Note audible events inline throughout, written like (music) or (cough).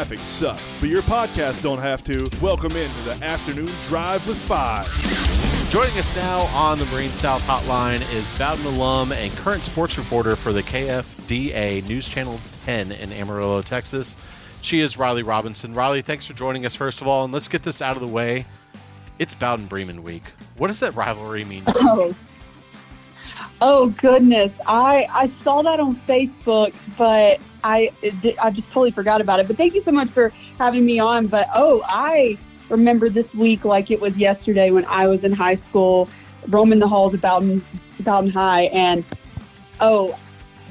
traffic sucks, but your podcast don't have to. Welcome into the afternoon drive with five. Joining us now on the Marine South Hotline is Bowdon alum and current sports reporter for the KFDA News Channel 10 in Amarillo, Texas. She is Rylee Robinson. Rylee, thanks for joining us, first of all, and let's get this out of the way. It's Bowdon Bremen week. What does that rivalry mean? Oh. (clears throat) (clears throat) Oh goodness, I I saw that on Facebook, but I it, I just totally forgot about it. But thank you so much for having me on. But oh, I remember this week like it was yesterday when I was in high school, roaming the halls of Bowdon Bowdon High, and oh,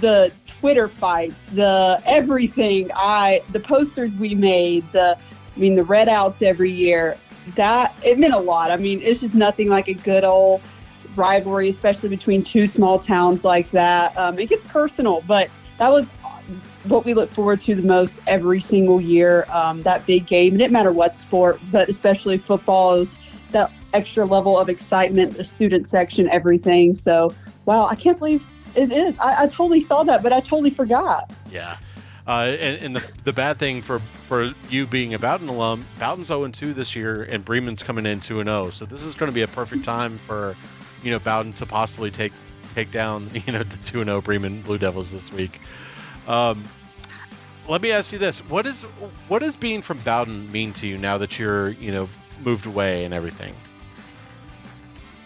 the Twitter fights, the everything. I the posters we made, the I mean the red outs every year. That it meant a lot. I mean, it's just nothing like a good old rivalry, especially between two small towns like that. Um, it gets personal, but that was what we look forward to the most every single year. Um, that big game. It didn't matter what sport, but especially football is that extra level of excitement, the student section, everything. So, wow, I can't believe it is. I, I totally saw that, but I totally forgot. Yeah. Uh, and, and the, the bad thing for, for you being a Bowdon alum, Bowdon's 0 2 this year, and Bremen's coming in 2 0. So this is going to be a perfect time for you know Bowdon to possibly take take down (laughs) you know the two zero oh Bremen Blue Devils this week. Um, let me ask you this: what is what does being from Bowdon mean to you now that you're you know moved away and everything?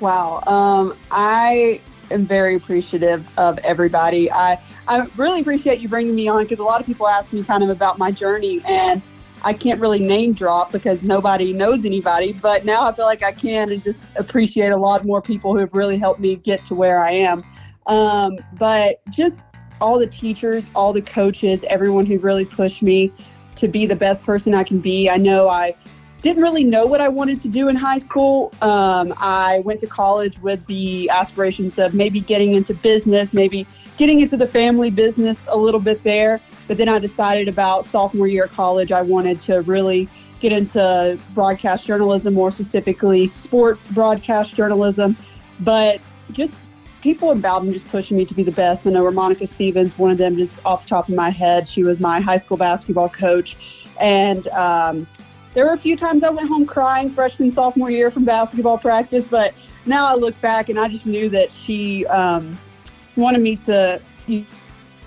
Wow, um, I am very appreciative of everybody. I I really appreciate you bringing me on because a lot of people ask me kind of about my journey and I can't really name drop because nobody knows anybody, but now I feel like I can and just appreciate a lot more people who have really helped me get to where I am. Um, but just all the teachers, all the coaches, everyone who really pushed me to be the best person I can be. I know I didn't really know what I wanted to do in high school. Um, I went to college with the aspirations of maybe getting into business, maybe getting into the family business a little bit there. But then I decided about sophomore year of college, I wanted to really get into broadcast journalism, more specifically sports broadcast journalism. But just people in Bowdon just pushing me to be the best. I know Monica Stevens, one of them, just off the top of my head. She was my high school basketball coach. And um, there were a few times I went home crying freshman, sophomore year from basketball practice. But now I look back and I just knew that she um, wanted me to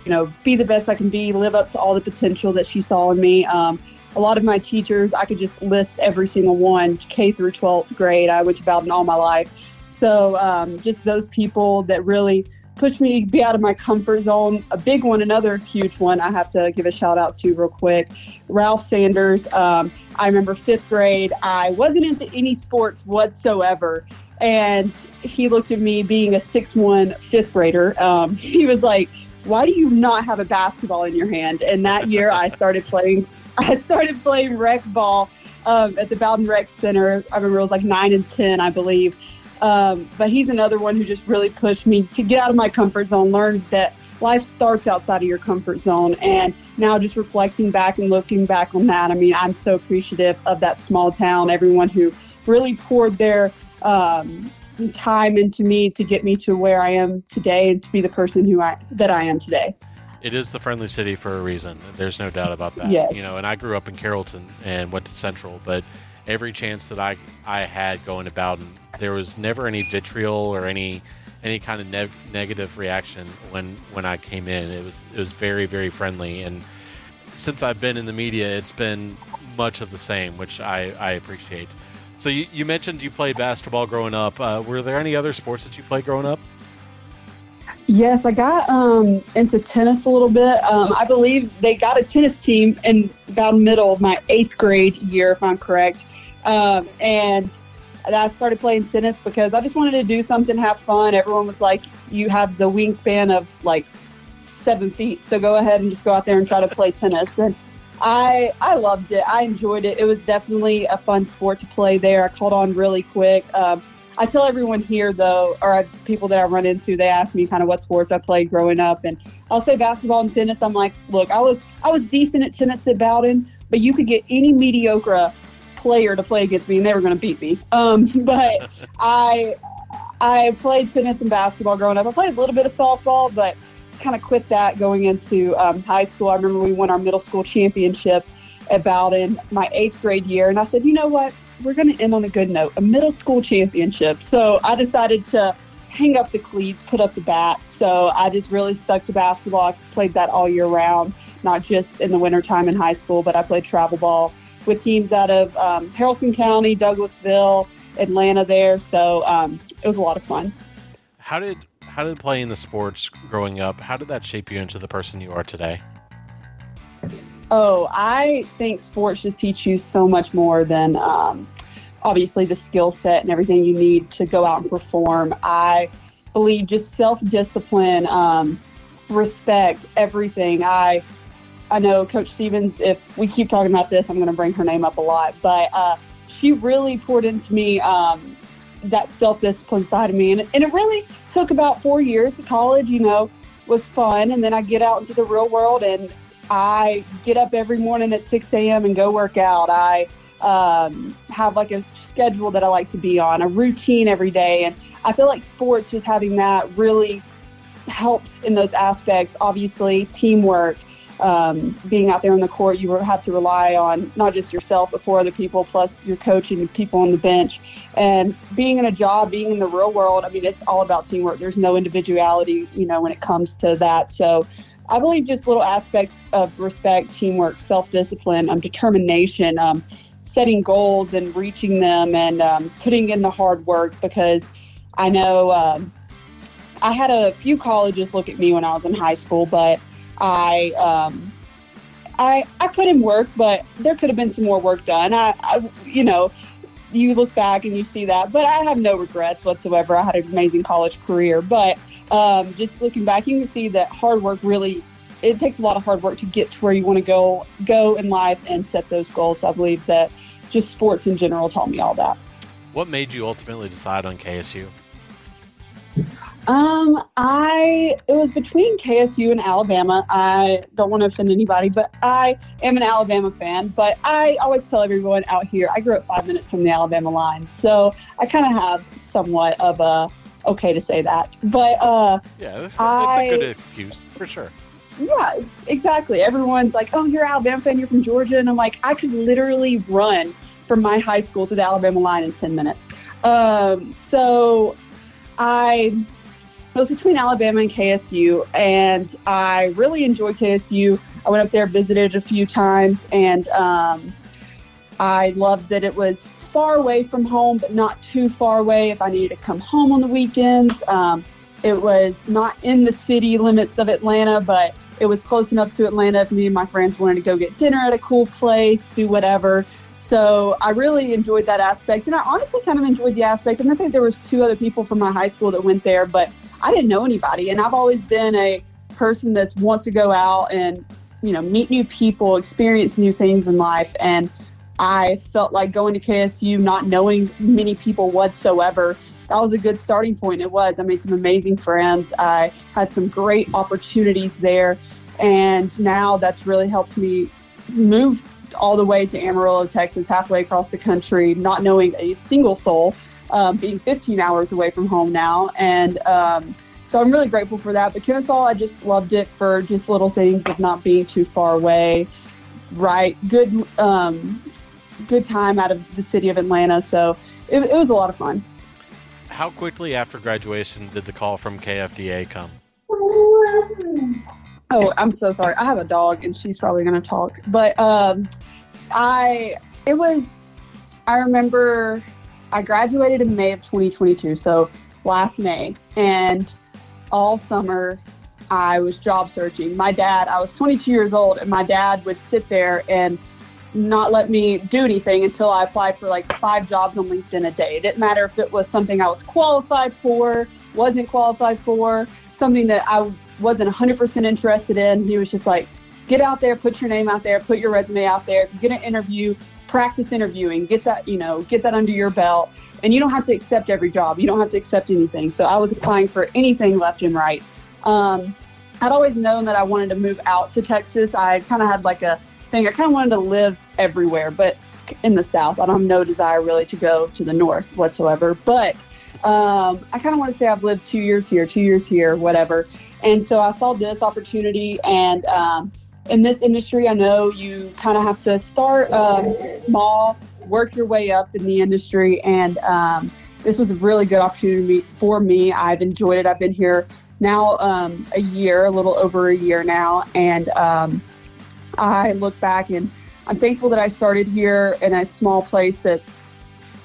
know, be the best I can be, live up to all the potential that she saw in me. Um, a lot of my teachers, I could just list every single one, K through 12th grade. I went to Bowdon all my life. So um, just those people that really pushed me to be out of my comfort zone. A big one, another huge one, I have to give a shout out to real quick. Ralph Sanders. Um, I remember fifth grade, I wasn't into any sports whatsoever. And he looked at me being a 6'1 fifth grader. Um, (laughs) he was like, why do you not have a basketball in your hand? And that year I (laughs) started playing, (laughs) I started playing rec ball um, at the Bowdon Rec Center. I remember it was like nine and 10, I believe. Um, but he's another one who just really pushed me to get out of my comfort zone, learn that life starts outside of your comfort zone. And now just reflecting back and looking back on that, I mean, I'm so appreciative of that small town, everyone who really poured their um, time into me to get me to where I am today and to be the person who I that I am today. It is the friendly city for a reason. There's no doubt about that. Yes. You know, and I grew up in Carrollton and went to Central, but every chance that I I had going to Bowdon, there was never any vitriol or any any kind of ne- negative reaction when when I came in. It was it was very very friendly, and since I've been in the media, it's been much of the same, which I I appreciate. So you, you mentioned you played basketball growing up. Uh, were there any other sports that you played growing up? Yes, I got um, into tennis a little bit. Um, I believe they got a tennis team in about middle of my eighth grade year, if I'm correct. Um, and I started playing tennis because I just wanted to do something, have fun. Everyone was like, "You have the wingspan of like seven feet, so go ahead and just go out there and try to play tennis." And I I loved it. I enjoyed it. It was definitely a fun sport to play there. I caught on really quick. Um, I tell everyone here though, or I, people that I run into, they ask me kind of what sports I played growing up, and I'll say basketball and tennis. I'm like, look, I was I was decent at tennis at Bowdon, but you could get any mediocre player to play against me, and they were going to beat me. Um, (laughs) but (laughs) I I played tennis and basketball growing up. I played a little bit of softball, but kind of quit that going into um, high school. I remember we won our middle school championship, about in my eighth grade year. And I said, you know what? We're going to end on a good note, a middle school championship. So I decided to hang up the cleats, put up the bat. So I just really stuck to basketball. I played that all year round, not just in the wintertime in high school, but I played travel ball with teams out of um, Haralson County, Douglasville, Atlanta there. So um, it was a lot of fun. How did how did playing the sports growing up, how did that shape you into the person you are today? Oh, I think sports just teach you so much more than um, obviously the skill set and everything you need to go out and perform. I believe just self discipline, um, respect, everything. I I know Coach Stevens. If we keep talking about this, I'm going to bring her name up a lot, but uh, she really poured into me um, that self discipline side of me, and, and it really took about four years. Of college, you know, was fun, and then I get out into the real world and I get up every morning at 6 a.m. and go work out. I um, have like a schedule that I like to be on, a routine every day. And I feel like sports, just having that really helps in those aspects. Obviously, teamwork, um, being out there on the court, you have to rely on not just yourself, but four other people, plus your coach coaching people on the bench. And being in a job, being in the real world, I mean, it's all about teamwork. There's no individuality, you know, when it comes to that. So I believe just little aspects of respect, teamwork, self discipline, um, determination, um, setting goals and reaching them, and um, putting in the hard work because I know um, I had a few colleges look at me when I was in high school, but I. Um, I, I put in work, but there could have been some more work done. I, I, you know, you look back and you see that, but I have no regrets whatsoever. I had an amazing college career, but um, just looking back, you can see that hard work really it takes a lot of hard work to get to where you want to go go in life and set those goals. So I believe that just sports in general taught me all that. What made you ultimately decide on KSU? Um, I it was between KSU and Alabama. I don't want to offend anybody, but I am an Alabama fan. But I always tell everyone out here, I grew up five minutes from the Alabama line, so I kind of have somewhat of a okay to say that. But uh, yeah, that's, that's a good excuse for sure. Yeah, exactly. Everyone's like, "Oh, you're an Alabama fan. You're from Georgia," and I'm like, I could literally run from my high school to the Alabama line in 10 minutes. Um, so I was between Alabama and KSU, and I really enjoyed KSU. I went up there, visited a few times, and um, I loved that it was far away from home, but not too far away if I needed to come home on the weekends. Um, it was not in the city limits of Atlanta, but it was close enough to Atlanta if me and my friends wanted to go get dinner at a cool place, do whatever. So I really enjoyed that aspect, and I honestly kind of enjoyed the aspect. And I think there was two other people from my high school that went there, but I didn't know anybody. And I've always been a person that's wants to go out and you know meet new people, experience new things in life, and I felt like going to KSU, not knowing many people whatsoever, that was a good starting point. It was. I made some amazing friends. I had some great opportunities there. And now that's really helped me move all the way to Amarillo, Texas, halfway across the country, not knowing a single soul, um, being 15 hours away from home now. And um, so I'm really grateful for that. But Kennesaw, I just loved it for just little things of not being too far away. Right, good um, good time out of the city of Atlanta. So it, it was a lot of fun. How quickly after graduation did the call from KFDA come? Oh, I'm so sorry. I have a dog and she's probably going to talk. But um, I, it was, I remember I graduated in May of 2022. So last May. And all summer I was job searching. My dad, I was 22 years old, and my dad would sit there and not let me do anything until I applied for like five jobs on LinkedIn a day. It didn't matter if it was something I was qualified for, wasn't qualified for, something that I wasn't 100% interested in. He was just like, get out there, put your name out there, put your resume out there, get an interview, practice interviewing, get that, you know, get that under your belt. And you don't have to accept every job. You don't have to accept anything. So I was applying for anything left and right. Um, I'd always known that I wanted to move out to Texas. I kind of had like a thing. I kind of wanted to live everywhere, but in the South. I don't have no desire really to go to the North whatsoever. But um, I kind of want to say I've lived two years here, two years here, whatever. And so I saw this opportunity, and um, in this industry, I know you kind of have to start um, small, work your way up in the industry, and um, this was a really good opportunity for me. I've enjoyed it. I've been here now um, a year, a little over a year now, and um, I look back and I'm thankful that I started here in a small place that,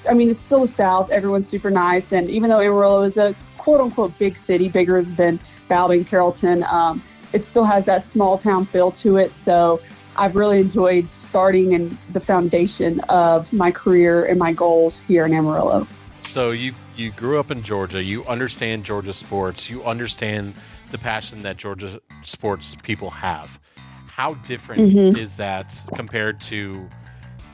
I mean, it's still the South. Everyone's super nice, and even though Amarillo is a quote unquote big city, bigger than Bowdon, Carrollton, um, it still has that small town feel to it. So I've really enjoyed starting and the foundation of my career and my goals here in Amarillo. So you you grew up in Georgia. You understand Georgia sports. You understand the passion that Georgia sports people have. How different mm-hmm. is that compared to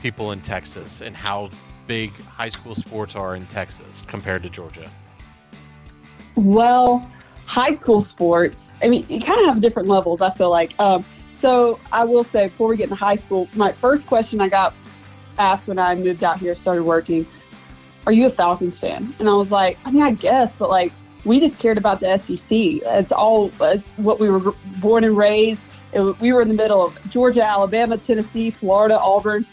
people in Texas, and how big high school sports are in Texas compared to Georgia? Well, high school sports, I mean, you kind of have different levels, I feel like. Um, so I will say, before we get into high school, my first question I got asked when I moved out here, started working, are you a Falcons fan? And I was like, I mean, I guess, but like, we just cared about the SEC. It's all it's what we were born and raised. It, we were in the middle of Georgia, Alabama, Tennessee, Florida, Auburn.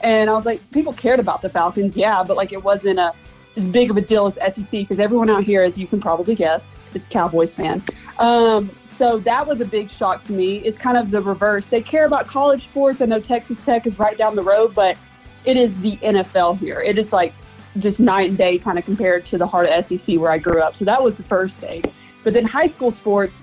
And I was like, people cared about the Falcons, yeah, but like it wasn't a as big of a deal as SEC because everyone out here, as you can probably guess, is Cowboys fan. Um, so that was a big shock to me. It's kind of the reverse. They care about college sports. I know Texas Tech is right down the road, but it is the NFL here. It is like just night and day kind of compared to the heart of SEC where I grew up. So that was the first thing. But then high school sports,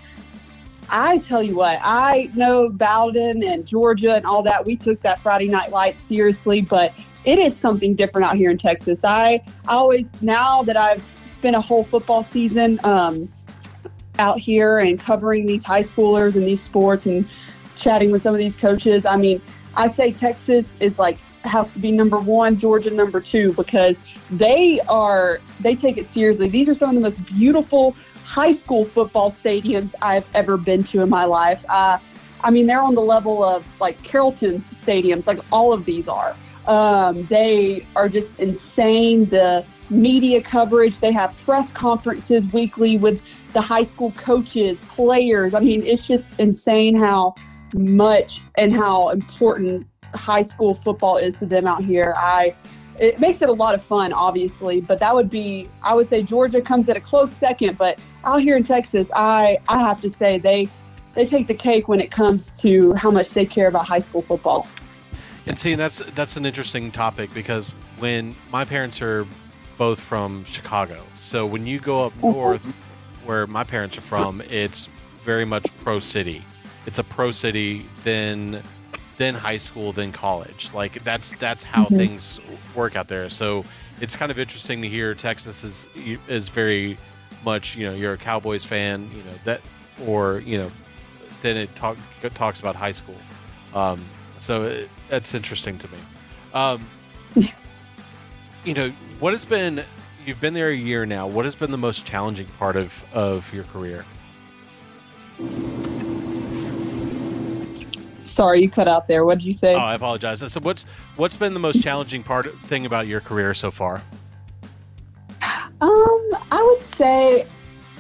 I tell you what, I know Bowdon and Georgia and all that. We took that Friday Night Light seriously, but it is something different out here in Texas. I, I always, now that I've spent a whole football season um, out here and covering these high schoolers and these sports and chatting with some of these coaches, I mean, I say Texas is like has to be number one, Georgia number two, because they are they take it seriously. These are some of the most beautiful high school football stadiums I've ever been to in my life. Uh, I mean, they're on the level of like Carrollton's stadiums, like all of these are. Um, they are just insane. The media coverage, they have press conferences weekly with the high school coaches, players. I mean, it's just insane how much and how important high school football is to them out here. I it makes it a lot of fun, obviously, but that would be I would say Georgia comes at a close second, but out here in Texas, I I have to say they they take the cake when it comes to how much they care about high school football. And see, that's that's an interesting topic because when my parents are both from Chicago, so when you go up mm-hmm. north, where my parents are from, it's very much pro city. It's a pro city. Then then high school, then college. Like that's that's how mm-hmm. things work out there. So it's kind of interesting to hear Texas is is very much you know you're a Cowboys fan, you know that or you know then it talk, talks about high school. Um, so it, that's interesting to me. Um, you know what has been you've been there a year now. What has been the most challenging part of of your career? Sorry, you cut out there. What did you say? Oh, I apologize. So, what's what's been the most challenging part thing about your career so far? Um, I would say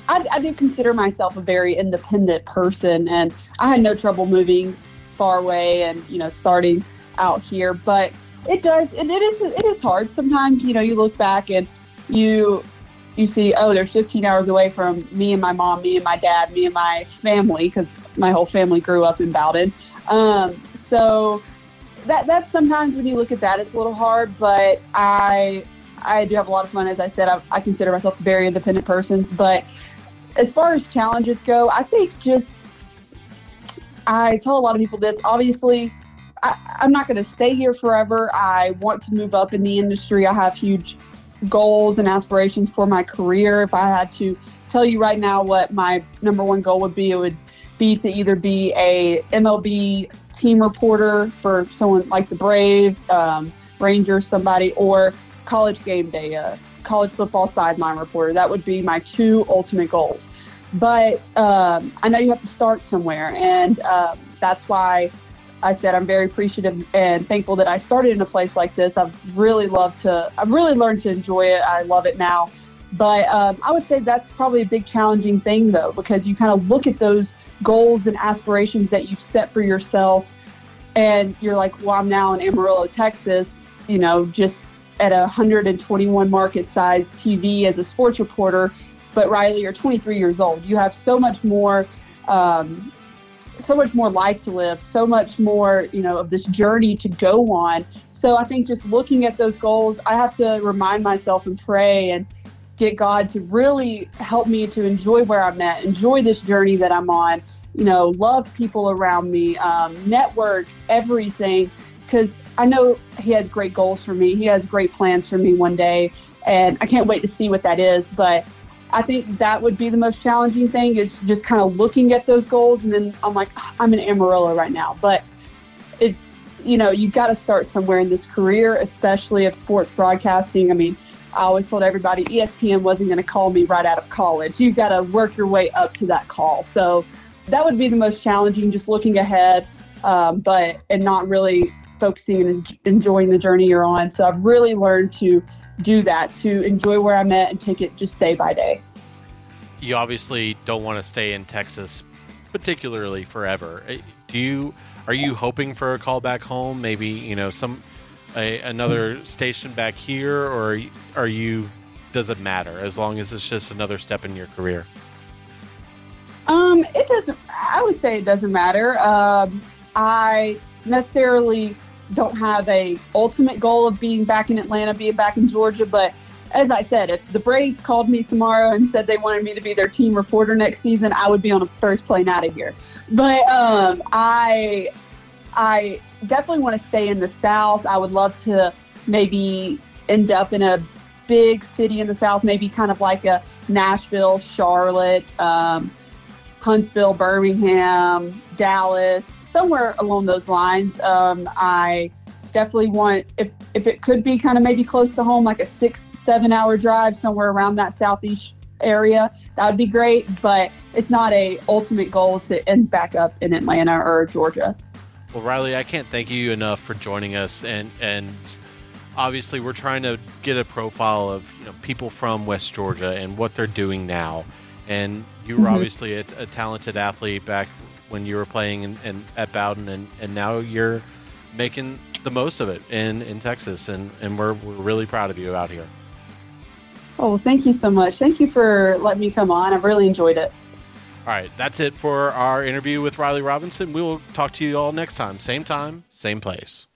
I, I do consider myself a very independent person, and I had no trouble moving far away and you know starting out here. But it does, and it is it is hard sometimes. You know, you look back and you you see, oh, they're 15 hours away from me and my mom, me and my dad, me and my family, because my whole family grew up in Bowdon. Um, so that that's sometimes when you look at that, it's a little hard. But I I do have a lot of fun. As I said, I, I consider myself a very independent person. But as far as challenges go, I think just I tell a lot of people this. Obviously, I, I'm not going to stay here forever. I want to move up in the industry. I have huge goals and aspirations for my career. If I had to tell you right now what my number one goal would be, it would be to either be a MLB team reporter for someone like the Braves, um, Rangers, somebody, or college game day, a college football sideline reporter. That would be my two ultimate goals. But um, I know you have to start somewhere, and um, that's why I said I'm very appreciative and thankful that I started in a place like this. I've really loved to, I've really learned to enjoy it. I love it now. But um, I would say that's probably a big challenging thing, though, because you kind of look at those goals and aspirations that you've set for yourself, and you're like, well, I'm now in Amarillo, Texas, you know, just at a 121 market size TV as a sports reporter. But Rylee, you're 23 years old. You have so much more. Um, so much more life to live, so much more, you know, of this journey to go on. So I think just looking at those goals, I have to remind myself and pray and get God to really help me to enjoy where I'm at, enjoy this journey that I'm on, you know, love people around me, um, network, everything. Because I know He has great goals for me. He has great plans for me one day. And I can't wait to see what that is. But I think that would be the most challenging thing is just kind of looking at those goals. And then I'm like, I'm in Amarillo right now. But it's, you know, you got to start somewhere in this career, especially of sports broadcasting. I mean, I always told everybody ESPN wasn't going to call me right out of college. You've got to work your way up to that call. So that would be the most challenging, just looking ahead, um, but and not really focusing and enjoying the journey you're on. So I've really learned to do that to enjoy where I'm at and take it just day by day. You obviously don't want to stay in Texas particularly forever. Eh, do you are you hoping for a call back home? Maybe, you know, some a, another station back here or are you does it matter as long as it's just another step in your career? Um, it doesn't I would say it doesn't matter. Um, I necessarily don't have a ultimate goal of being back in Atlanta, being back in Georgia. But as I said, if the Braves called me tomorrow and said they wanted me to be their team reporter next season, I would be on a first plane out of here. But um, I, I definitely want to stay in the South. I would love to maybe end up in a big city in the South, maybe kind of like a Nashville, Charlotte, um, Huntsville, Birmingham, Dallas, somewhere along those lines. Um, I definitely want if if it could be kind of maybe close to home, like a six seven hour drive somewhere around that southeast area, that would be great. But it's not a ultimate goal to end back up in Atlanta or Georgia. Well, Rylee, I can't thank you enough for joining us, and and obviously we're trying to get a profile of you know people from West Georgia and what they're doing now. And you were mm-hmm. obviously a, a, talented athlete back when you were playing in, in, at Bowdon, and, and now you're making the most of it in, in Texas, and, and we're, we're really proud of you out here. Oh, thank you so much. Thank you for letting me come on. I've really enjoyed it. All right, that's it for our interview with Rylee Robinson. We will talk to you all next time. Same time, same place.